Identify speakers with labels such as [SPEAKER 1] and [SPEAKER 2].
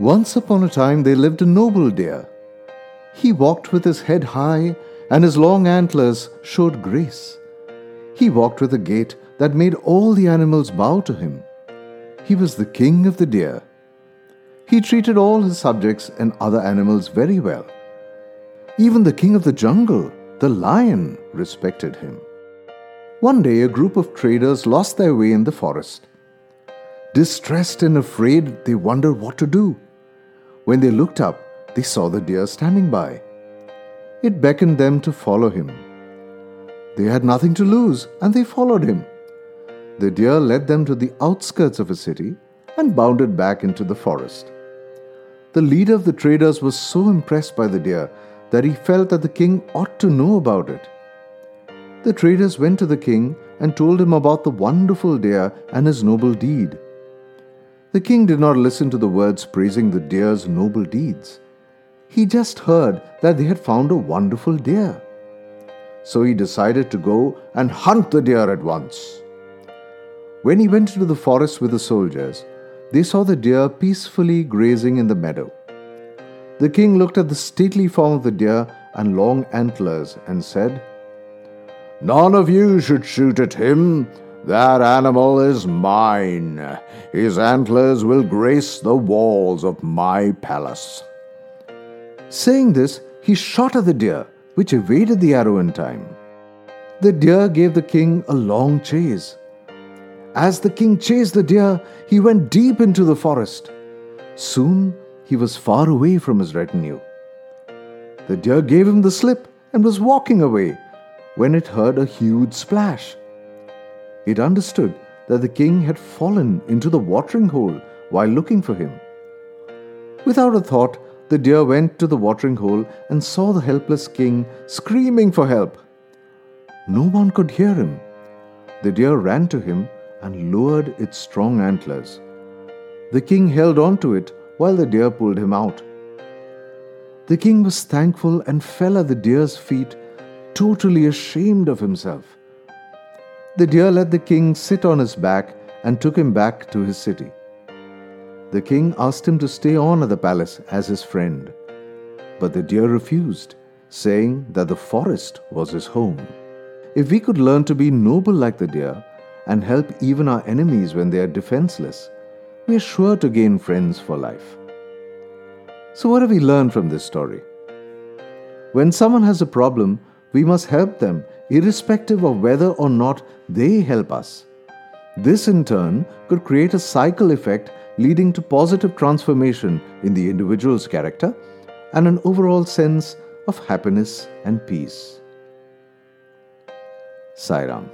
[SPEAKER 1] Once upon a time there lived a noble deer. He walked with his head high, and his long antlers showed grace. He walked with a gait that made all the animals bow to him. He was the king of the deer. He treated all his subjects and other animals very well. Even the king of the jungle, the lion, respected him. One day, a group of traders lost their way in the forest. Distressed and afraid, they wondered what to do. When they looked up, they saw the deer standing by. It beckoned them to follow him. They had nothing to lose, and they followed him. The deer led them to the outskirts of a city and bounded back into the forest. The leader of the traders was so impressed by the deer that he felt that the king ought to know about it. The traders went to the king and told him about the wonderful deer and his noble deed. The king did not listen to the words praising the deer's noble deeds. He just heard that they had found a wonderful deer. So he decided to go and hunt the deer at once. When he went into the forest with the soldiers, they saw the deer peacefully grazing in the meadow. The king looked at the stately form of the deer and long antlers and said, None of you should shoot at him. That animal is mine. His antlers will grace the walls of my palace. Saying this, he shot at the deer, which evaded the arrow in time. The deer gave the king a long chase. As the king chased the deer, he went deep into the forest. Soon he was far away from his retinue. The deer gave him the slip and was walking away when it heard a huge splash. It understood that the king had fallen into the watering hole while looking for him. Without a thought, the deer went to the watering hole and saw the helpless king screaming for help. No one could hear him. The deer ran to him and lowered its strong antlers. The king held on to it while the deer pulled him out. The king was thankful and fell at the deer's feet, totally ashamed of himself. The deer let the king sit on his back and took him back to his city. The king asked him to stay on at the palace as his friend, but the deer refused, saying that the forest was his home. If we could learn to be noble like the deer, and help even our enemies when they are defenseless, we are sure to gain friends for life. So, what have we learned from this story? When someone has a problem, we must help them, irrespective of whether or not they help us. This, in turn, could create a cycle effect leading to positive transformation in the individual's character and an overall sense of happiness and peace. Sai Ram.